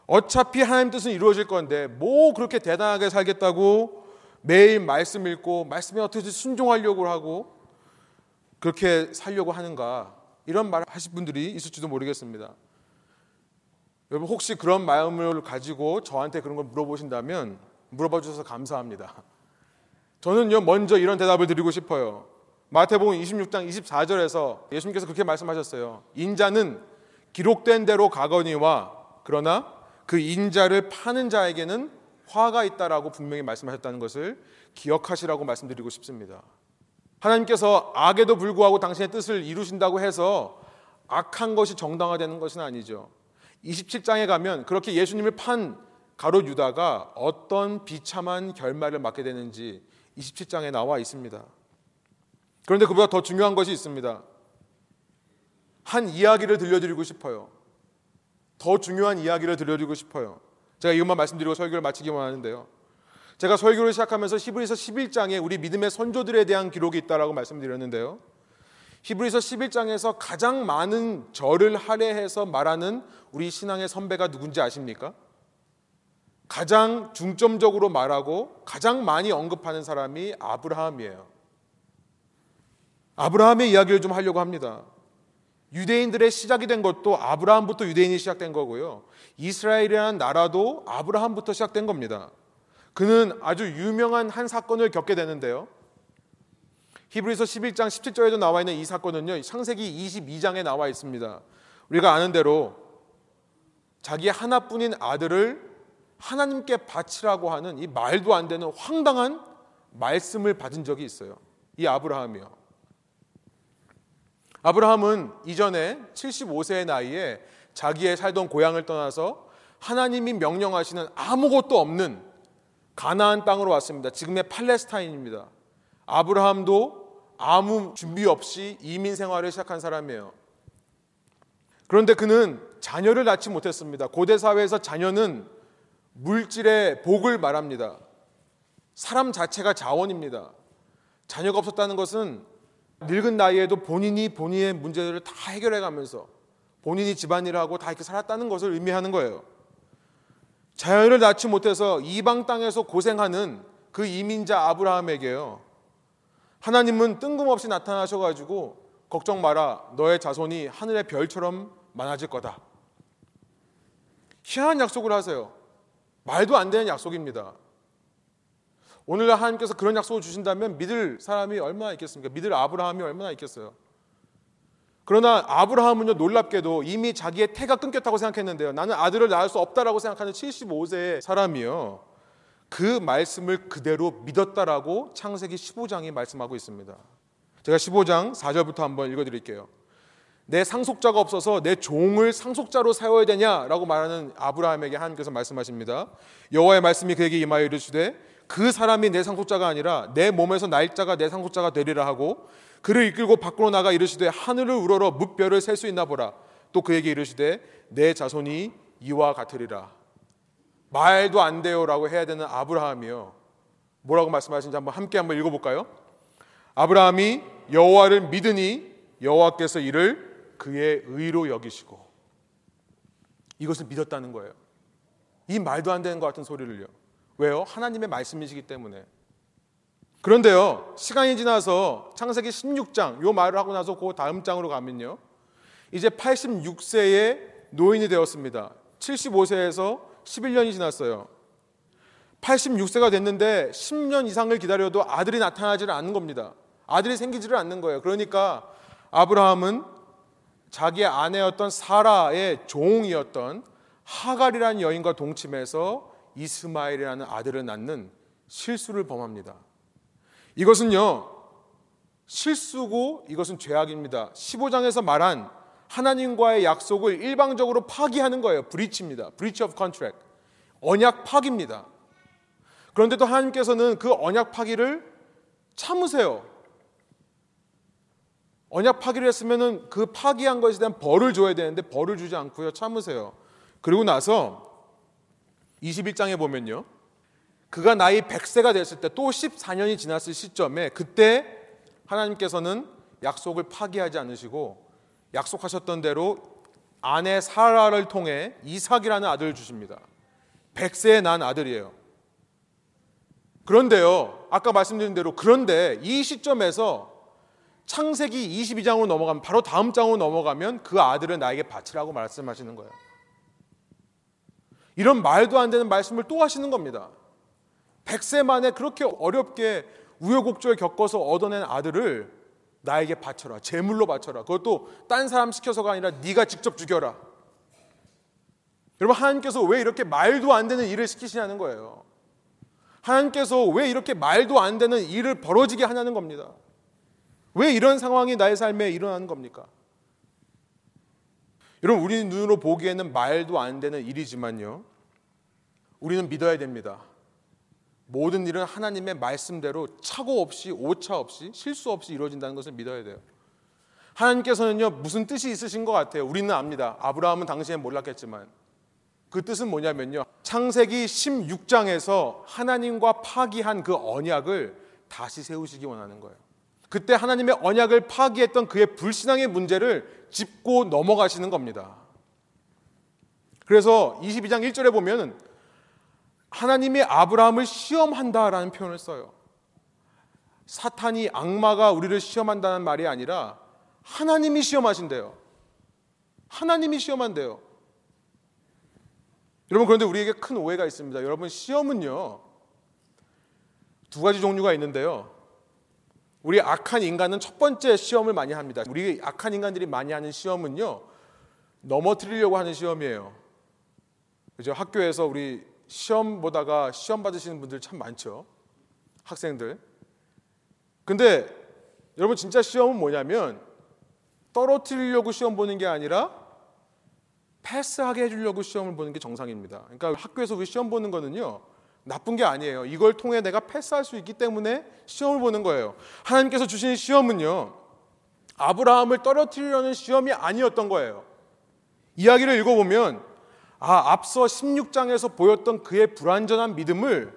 어차피 하나님 뜻은 이루어질 건데 뭐 그렇게 대단하게 살겠다고 매일 말씀 읽고 말씀에 어떻게 순종하려고 하고 그렇게 살려고 하는가 이런 말 하실 분들이 있을지도 모르겠습니다. 여러분 혹시 그런 마음을 가지고 저한테 그런 걸 물어보신다면 물어봐 주셔서 감사합니다. 저는요 먼저 이런 대답을 드리고 싶어요. 마태복음 26장 24절에서 예수님께서 그렇게 말씀하셨어요. 인자는 기록된 대로 가거니와 그러나 그 인자를 파는 자에게는 화가 있다라고 분명히 말씀하셨다는 것을 기억하시라고 말씀드리고 싶습니다. 하나님께서 악에도 불구하고 당신의 뜻을 이루신다고 해서 악한 것이 정당화되는 것은 아니죠. 27장에 가면 그렇게 예수님을 판 가롯 유다가 어떤 비참한 결말을 맞게 되는지 27장에 나와 있습니다. 그런데 그보다 더 중요한 것이 있습니다. 한 이야기를 들려드리고 싶어요. 더 중요한 이야기를 들려드리고 싶어요. 제가 이것만 말씀드리고 설교를 마치기만 하는데요. 제가 설교를 시작하면서 히브리서 11장에 우리 믿음의 선조들에 대한 기록이 있다라고 말씀드렸는데요. 히브리서 11장에서 가장 많은 절을 할애해서 말하는 우리 신앙의 선배가 누군지 아십니까? 가장 중점적으로 말하고 가장 많이 언급하는 사람이 아브라함이에요. 아브라함의 이야기를 좀 하려고 합니다. 유대인들의 시작이 된 것도 아브라함부터 유대인이 시작된 거고요. 이스라엘이라는 나라도 아브라함부터 시작된 겁니다. 그는 아주 유명한 한 사건을 겪게 되는데요. 히브리서 11장 17절에도 나와 있는 이 사건은요. 창세기 22장에 나와 있습니다. 우리가 아는 대로 자기 하나뿐인 아들을 하나님께 바치라고 하는 이 말도 안 되는 황당한 말씀을 받은 적이 있어요. 이 아브라함이요. 아브라함은 이전에 75세의 나이에 자기의 살던 고향을 떠나서 하나님이 명령하시는 아무것도 없는 가나안 땅으로 왔습니다. 지금의 팔레스타인입니다. 아브라함도 아무 준비 없이 이민 생활을 시작한 사람이에요. 그런데 그는 자녀를 낳지 못했습니다. 고대 사회에서 자녀는 물질의 복을 말합니다. 사람 자체가 자원입니다. 자녀가 없었다는 것은 늙은 나이에도 본인이 본인의 문제들을 다 해결해 가면서 본인이 집안일을 하고 다 이렇게 살았다는 것을 의미하는 거예요. 자녀를 낳지 못해서 이방 땅에서 고생하는 그 이민자 아브라함에게요. 하나님은 뜬금없이 나타나셔가지고 걱정 마라. 너의 자손이 하늘의 별처럼 많아질 거다. 희한한 약속을 하세요. 말도 안 되는 약속입니다. 오늘날 하나님께서 그런 약속을 주신다면 믿을 사람이 얼마나 있겠습니까? 믿을 아브라함이 얼마나 있겠어요? 그러나 아브라함은요 놀랍게도 이미 자기의 태가 끊겼다고 생각했는데요. 나는 아들을 낳을 수 없다라고 생각하는 75세의 사람이요. 그 말씀을 그대로 믿었다라고 창세기 15장이 말씀하고 있습니다. 제가 15장 4절부터 한번 읽어 드릴게요. 내 상속자가 없어서 내 종을 상속자로 세워야 되냐라고 말하는 아브라함에게 하나님께서 말씀하십니다. 여호와의 말씀이 그에게 임하여 이르시되 그 사람이 내 상속자가 아니라 내 몸에서 날짜가 내 상속자가 되리라 하고 그를 이끌고 밖으로 나가 이르시되 하늘을 우러러 뭇별을 셀 수 있나 보라. 또 그에게 이르시되 내 자손이 이와 같으리라. 말도 안 돼요라고 해야 되는 아브라함이요. 뭐라고 말씀하신지 한번 함께 한번 읽어볼까요? 아브라함이 여호와를 믿으니 여호와께서 이를 그의 의로 여기시고 이것을 믿었다는 거예요. 이 말도 안 되는 것 같은 소리를요. 왜요? 하나님의 말씀이시기 때문에. 그런데요, 시간이 지나서 창세기 16장, 요 말을 하고 나서 그 다음 장으로 가면요. 이제 86세의 노인이 되었습니다. 75세에서 11년이 지났어요. 86세가 됐는데 10년 이상을 기다려도 아들이 나타나지를 않는 겁니다. 아들이 생기지를 않는 거예요. 그러니까 아브라함은 자기의 아내였던 사라의 종이었던 하갈이라는 여인과 동침해서 이스마엘이라는 아들을 낳는 실수를 범합니다. 이것은요, 실수고 이것은 죄악입니다. 15장에서 말한 하나님과의 약속을 일방적으로 파기하는 거예요. Breach입니다. Breach of contract. 언약 파기입니다. 그런데도 하나님께서는 그 언약 파기를 참으세요. 언약 파기를 했으면은 그 파기한 것에 대한 벌을 줘야 되는데 벌을 주지 않고요. 참으세요. 그리고 나서 21장에 보면요. 그가 나이 100세가 됐을 때 또 14년이 지났을 시점에 그때 하나님께서는 약속을 파기하지 않으시고 약속하셨던 대로 아내 사라를 통해 이삭이라는 아들을 주십니다. 100세에 난 아들이에요. 그런데요. 아까 말씀드린 대로 그런데 이 시점에서 창세기 22장으로 넘어가면 바로 다음 장으로 넘어가면 그 아들을 나에게 바치라고 말씀하시는 거예요. 이런 말도 안 되는 말씀을 또 하시는 겁니다. 100세 만에 그렇게 어렵게 우여곡절 겪어서 얻어낸 아들을 나에게 바쳐라. 제물로 바쳐라. 그것도 딴 사람 시켜서가 아니라 네가 직접 죽여라. 여러분 하나님께서 왜 이렇게 말도 안 되는 일을 시키시냐는 거예요. 하나님께서 왜 이렇게 말도 안 되는 일을 벌어지게 하냐는 겁니다. 왜 이런 상황이 나의 삶에 일어나는 겁니까? 여러분 우리 눈으로 보기에는 말도 안 되는 일이지만요. 우리는 믿어야 됩니다. 모든 일은 하나님의 말씀대로 착오 없이 오차 없이 실수 없이 이루어진다는 것을 믿어야 돼요. 하나님께서는요 무슨 뜻이 있으신 것 같아요. 우리는 압니다. 아브라함은 당시에 몰랐겠지만 그 뜻은 뭐냐면요 창세기 16장에서 하나님과 파기한 그 언약을 다시 세우시기 원하는 거예요. 그때 하나님의 언약을 파기했던 그의 불신앙의 문제를 짚고 넘어가시는 겁니다. 그래서 22장 1절에 보면 하나님이 아브라함을 시험한다라는 표현을 써요. 사탄이 악마가 우리를 시험한다는 말이 아니라 하나님이 시험하신대요. 하나님이 시험한대요. 여러분 그런데 우리에게 큰 오해가 있습니다. 여러분 시험은요 두 가지 종류가 있는데요. 우리 악한 인간은 첫 번째 시험을 많이 합니다. 우리 악한 인간들이 많이 하는 시험은요 넘어뜨리려고 하는 시험이에요. 그죠? 학교에서 우리 시험 보다가 시험 받으시는 분들 참 많죠. 학생들. 근데 여러분 진짜 시험은 뭐냐면 떨어뜨리려고 시험 보는 게 아니라 패스하게 해주려고 시험을 보는 게 정상입니다. 그러니까 학교에서 우리 시험 보는 거는요 나쁜 게 아니에요. 이걸 통해 내가 패스할 수 있기 때문에 시험을 보는 거예요. 하나님께서 주신 시험은요 아브라함을 떨어뜨리려는 시험이 아니었던 거예요. 이야기를 읽어보면 아, 앞서 16장에서 보였던 그의 불완전한 믿음을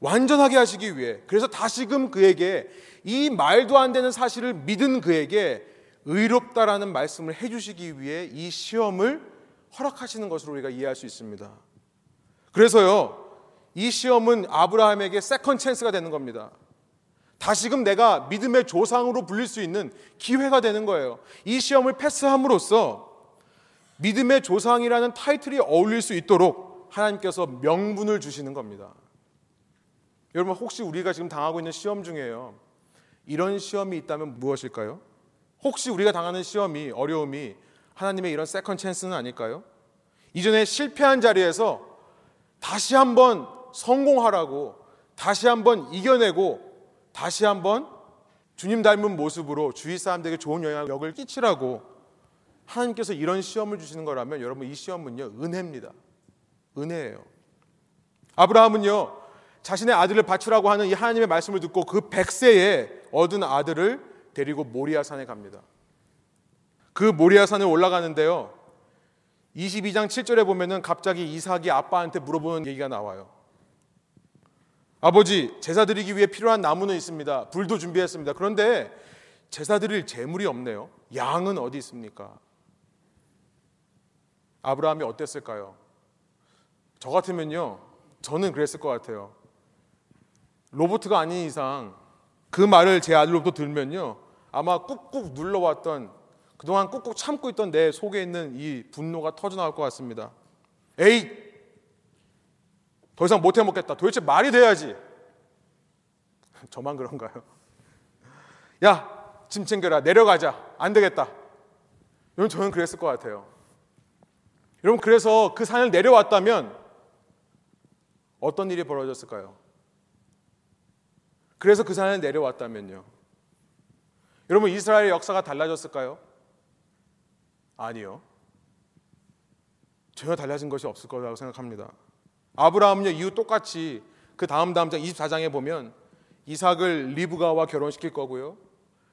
완전하게 하시기 위해 그래서 다시금 그에게 이 말도 안 되는 사실을 믿은 그에게 의롭다라는 말씀을 해주시기 위해 이 시험을 허락하시는 것으로 우리가 이해할 수 있습니다. 그래서요, 이 시험은 아브라함에게 second chance가 되는 겁니다. 다시금 내가 믿음의 조상으로 불릴 수 있는 기회가 되는 거예요. 이 시험을 패스함으로써 믿음의 조상이라는 타이틀이 어울릴 수 있도록 하나님께서 명분을 주시는 겁니다. 여러분 혹시 우리가 지금 당하고 있는 시험 중에요. 이런 시험이 있다면 무엇일까요? 혹시 우리가 당하는 시험이 어려움이 하나님의 이런 second chance는 아닐까요? 이전에 실패한 자리에서 다시 한번 성공하라고 다시 한번 이겨내고 다시 한번 주님 닮은 모습으로 주위 사람들에게 좋은 영향력을 끼치라고 하나님께서 이런 시험을 주시는 거라면 여러분 이 시험은요 은혜입니다. 은혜예요. 아브라함은요 자신의 아들을 바치라고 하는 이 하나님의 말씀을 듣고 그 백세에 얻은 아들을 데리고 모리아산에 갑니다. 그 모리아산을 올라가는데요. 22장 7절에 보면은 갑자기 이삭이 아빠한테 물어보는 얘기가 나와요. 아버지, 제사 드리기 위해 필요한 나무는 있습니다. 불도 준비했습니다. 그런데 제사 드릴 재물이 없네요. 양은 어디 있습니까? 아브라함이 어땠을까요? 저 같으면요. 저는 그랬을 것 같아요. 로보트가 아닌 이상 그 말을 제 아들로부터 들면요. 아마 꾹꾹 눌러왔던 그동안 꾹꾹 참고 있던 내 속에 있는 이 분노가 터져 나올 것 같습니다. 에이! 더 이상 못 해 먹겠다. 도대체 말이 돼야지. 저만 그런가요? 야, 짐 챙겨라. 내려가자. 안 되겠다. 여러분, 저는 그랬을 것 같아요. 여러분, 그래서 그 산을 내려왔다면 어떤 일이 벌어졌을까요? 그래서 그 산을 내려왔다면요. 여러분 이스라엘 역사가 달라졌을까요? 아니요. 전혀 달라진 것이 없을 거라고 생각합니다. 아브라함은요 이후 똑같이 그 다음 다음 장 24장에 보면 이삭을 리브가와 결혼시킬 거고요.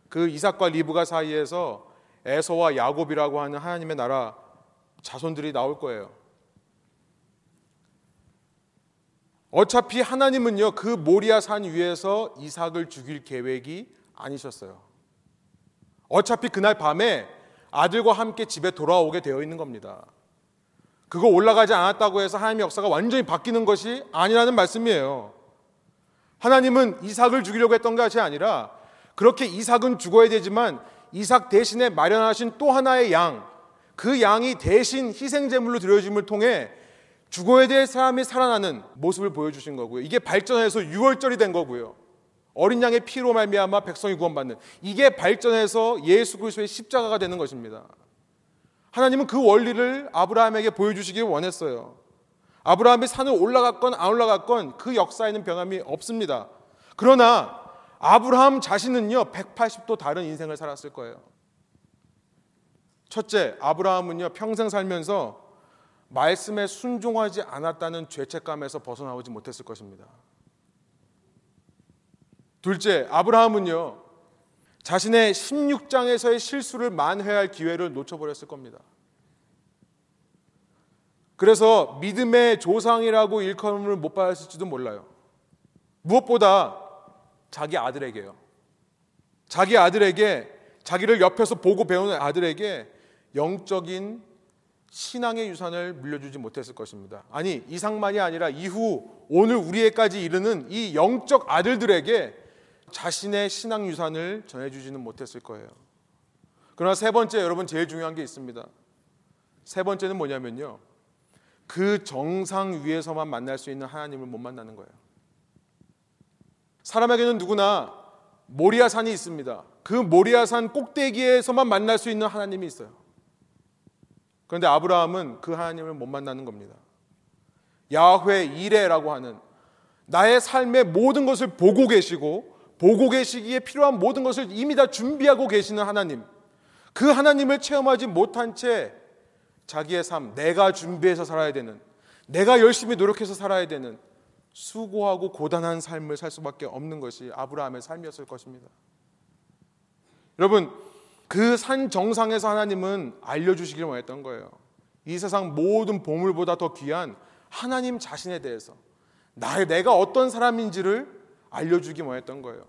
그 이삭과 리브가 사이에서 에서와 야곱이라고 하는 하나님의 나라 자손들이 나올 거예요. 어차피 하나님은요 그 모리아 산 위에서 이삭을 죽일 계획이 아니셨어요. 어차피 그날 밤에 아들과 함께 집에 돌아오게 되어 있는 겁니다. 그거 올라가지 않았다고 해서 하나님의 역사가 완전히 바뀌는 것이 아니라는 말씀이에요. 하나님은 이삭을 죽이려고 했던 것이 아니라 그렇게 이삭은 죽어야 되지만 이삭 대신에 마련하신 또 하나의 양, 그 양이 대신 희생제물로 드려짐을 통해 죽어야 될 사람이 살아나는 모습을 보여주신 거고요. 이게 발전해서 6월절이 된 거고요. 어린 양의 피로 말미암아 백성이 구원받는 이게 발전해서 예수 그리스도의 십자가가 되는 것입니다. 하나님은 그 원리를 아브라함에게 보여주시길 원했어요. 아브라함이 산을 올라갔건 안 올라갔건 그 역사에는 변함이 없습니다. 그러나 아브라함 자신은요 180도 다른 인생을 살았을 거예요. 첫째, 아브라함은요 평생 살면서 말씀에 순종하지 않았다는 죄책감에서 벗어나오지 못했을 것입니다. 둘째, 아브라함은요, 자신의 16장에서의 실수를 만회할 기회를 놓쳐버렸을 겁니다. 그래서 믿음의 조상이라고 일컬음을 못 받았을지도 몰라요. 무엇보다 자기 아들에게요. 자기 아들에게, 자기를 옆에서 보고 배우는 아들에게 영적인 신앙의 유산을 물려주지 못했을 것입니다. 아니, 이상만이 아니라 이후 오늘 우리에까지 이르는 이 영적 아들들에게 자신의 신앙 유산을 전해주지는 못했을 거예요. 그러나 세 번째, 여러분 제일 중요한 게 있습니다. 세 번째는 뭐냐면요. 그 정상 위에서만 만날 수 있는 하나님을 못 만나는 거예요. 사람에게는 누구나 모리아산이 있습니다. 그 모리아산 꼭대기에서만 만날 수 있는 하나님이 있어요. 그런데 아브라함은 그 하나님을 못 만나는 겁니다. 야훼 이레라고 하는 나의 삶의 모든 것을 보고 계시고 보고 계시기에 필요한 모든 것을 이미 다 준비하고 계시는 하나님. 그 하나님을 체험하지 못한 채 자기의 삶, 내가 준비해서 살아야 되는, 내가 열심히 노력해서 살아야 되는 수고하고 고단한 삶을 살 수밖에 없는 것이 아브라함의 삶이었을 것입니다. 여러분, 그 산 정상에서 하나님은 알려주시길 원했던 거예요. 이 세상 모든 보물보다 더 귀한 하나님 자신에 대해서 나 내가 어떤 사람인지를 알려주기 원했던 거예요.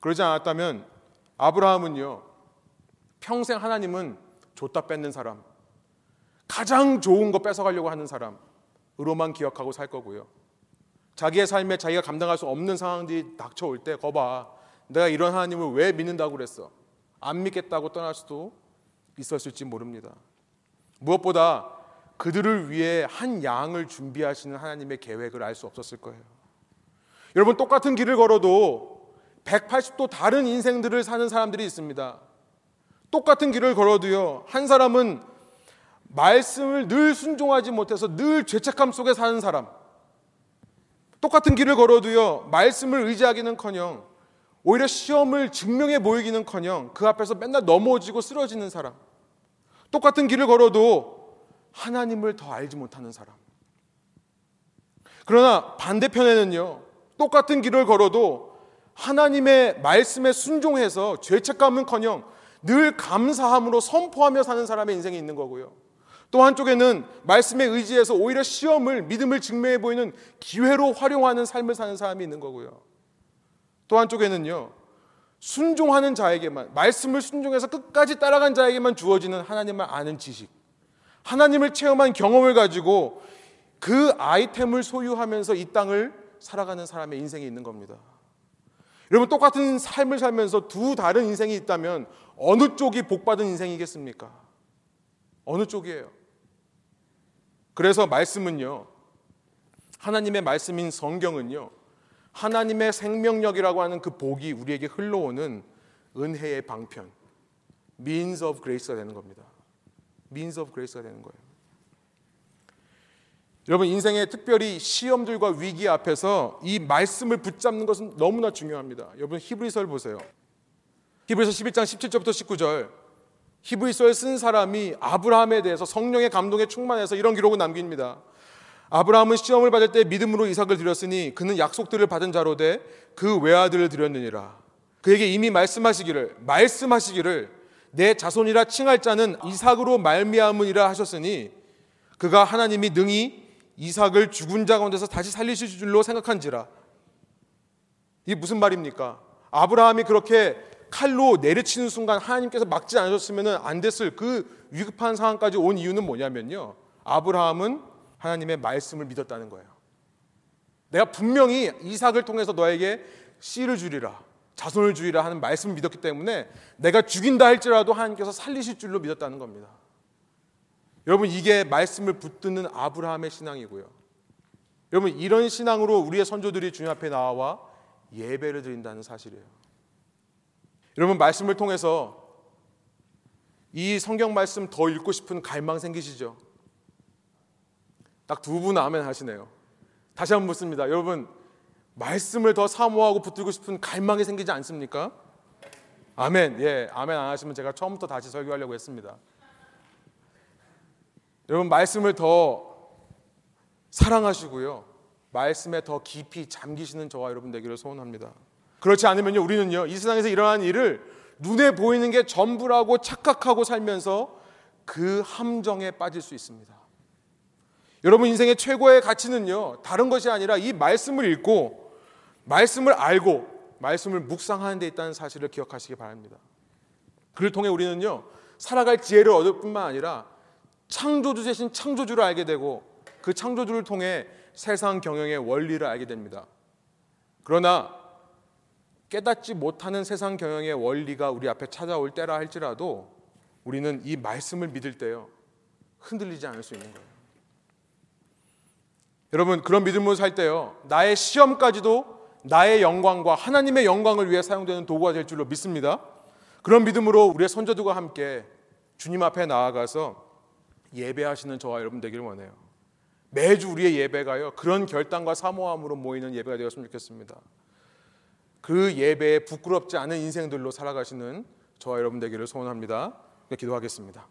그러지 않았다면 아브라함은요 평생 하나님은 줬다 뺏는 사람, 가장 좋은 거 뺏어가려고 하는 사람으로만 기억하고 살 거고요. 자기의 삶에 자기가 감당할 수 없는 상황들이 닥쳐올 때 거봐 내가 이런 하나님을 왜 믿는다고 그랬어 안 믿겠다고 떠날 수도 있었을지 모릅니다 무엇보다 그들을 위해 한 양을 준비하시는 하나님의 계획을 알 수 없었을 거예요 여러분 똑같은 길을 걸어도 180도 다른 인생들을 사는 사람들이 있습니다 똑같은 길을 걸어도요 한 사람은 말씀을 늘 순종하지 못해서 늘 죄책감 속에 사는 사람 똑같은 길을 걸어도요, 말씀을 의지하기는커녕 오히려 시험을 증명해 보이기는커녕 그 앞에서 맨날 넘어지고 쓰러지는 사람. 똑같은 길을 걸어도 하나님을 더 알지 못하는 사람. 그러나 반대편에는요, 똑같은 길을 걸어도 하나님의 말씀에 순종해서 죄책감은커녕 늘 감사함으로 선포하며 사는 사람의 인생이 있는 거고요. 또 한쪽에는 말씀에 의지해서 오히려 시험을 믿음을 증명해 보이는 기회로 활용하는 삶을 사는 사람이 있는 거고요. 또 한쪽에는요. 순종하는 자에게만 말씀을 순종해서 끝까지 따라간 자에게만 주어지는 하나님을 아는 지식, 하나님을 체험한 경험을 가지고 그 아이템을 소유하면서 이 땅을 살아가는 사람의 인생이 있는 겁니다. 여러분 똑같은 삶을 살면서 두 다른 인생이 있다면 어느 쪽이 복받은 인생이겠습니까? 어느 쪽이에요? 그래서 말씀은요. 하나님의 말씀인 성경은요. 하나님의 생명력이라고 하는 그 복이 우리에게 흘러오는 은혜의 방편, means of grace가 되는 겁니다. means of grace가 되는 거예요. 여러분 인생의 특별히 시험들과 위기 앞에서 이 말씀을 붙잡는 것은 너무나 중요합니다. 여러분 히브리서를 보세요. 히브리서 11장 17절부터 19절 히브리서를 쓴 사람이 아브라함에 대해서 성령의 감동에 충만해서 이런 기록을 남깁니다. 아브라함은 시험을 받을 때 믿음으로 이삭을 드렸으니 그는 약속들을 받은 자로 돼 그 외아들을 드렸느니라. 그에게 이미 말씀하시기를 말씀하시기를 내 자손이라 칭할 자는 이삭으로 말미암으리라 하셨으니 그가 하나님이 능히 이삭을 죽은 자 가운데서 다시 살리실 줄로 생각한지라. 이게 무슨 말입니까? 아브라함이 그렇게 칼로 내리치는 순간 하나님께서 막지 않으셨으면 안 됐을 그 위급한 상황까지 온 이유는 뭐냐면요. 아브라함은 하나님의 말씀을 믿었다는 거예요. 내가 분명히 이삭을 통해서 너에게 씨를 주리라, 자손을 주리라 하는 말씀을 믿었기 때문에 내가 죽인다 할지라도 하나님께서 살리실 줄로 믿었다는 겁니다. 여러분 이게 말씀을 붙드는 아브라함의 신앙이고요. 여러분 이런 신앙으로 우리의 선조들이 주님 앞에 나와 예배를 드린다는 사실이에요. 여러분 말씀을 통해서 이 성경 말씀 더 읽고 싶은 갈망 생기시죠? 딱 두 분 아멘 하시네요. 다시 한번 묻습니다. 여러분 말씀을 더 사모하고 붙들고 싶은 갈망이 생기지 않습니까? 아멘. 예, 아멘 안 하시면 제가 처음부터 다시 설교하려고 했습니다. 여러분 말씀을 더 사랑하시고요. 말씀에 더 깊이 잠기시는 저와 여러분 되기를 소원합니다. 그렇지 않으면요, 우리는요, 이 세상에서 일어난 일을 눈에 보이는 게 전부라고 착각하고 살면서 그 함정에 빠질 수 있습니다. 여러분 인생의 최고의 가치는요, 다른 것이 아니라 이 말씀을 읽고, 말씀을 알고, 말씀을 묵상하는 데 있다는 사실을 기억하시기 바랍니다. 그를 통해 우리는요, 살아갈 지혜를 얻을 뿐만 아니라 창조주 대신 창조주를 알게 되고, 그 창조주를 통해 세상 경영의 원리를 알게 됩니다. 그러나 깨닫지 못하는 세상 경영의 원리가 우리 앞에 찾아올 때라 할지라도 우리는 이 말씀을 믿을 때요 흔들리지 않을 수 있는 거예요. 여러분 그런 믿음으로 살 때요 나의 시험까지도 나의 영광과 하나님의 영광을 위해 사용되는 도구가 될 줄로 믿습니다. 그런 믿음으로 우리의 선조들과 함께 주님 앞에 나아가서 예배하시는 저와 여러분 되기를 원해요. 매주 우리의 예배가요 그런 결단과 사모함으로 모이는 예배가 되었으면 좋겠습니다. 그 예배에 부끄럽지 않은 인생들로 살아가시는 저와 여러분 되기를 소원합니다. 기도하겠습니다.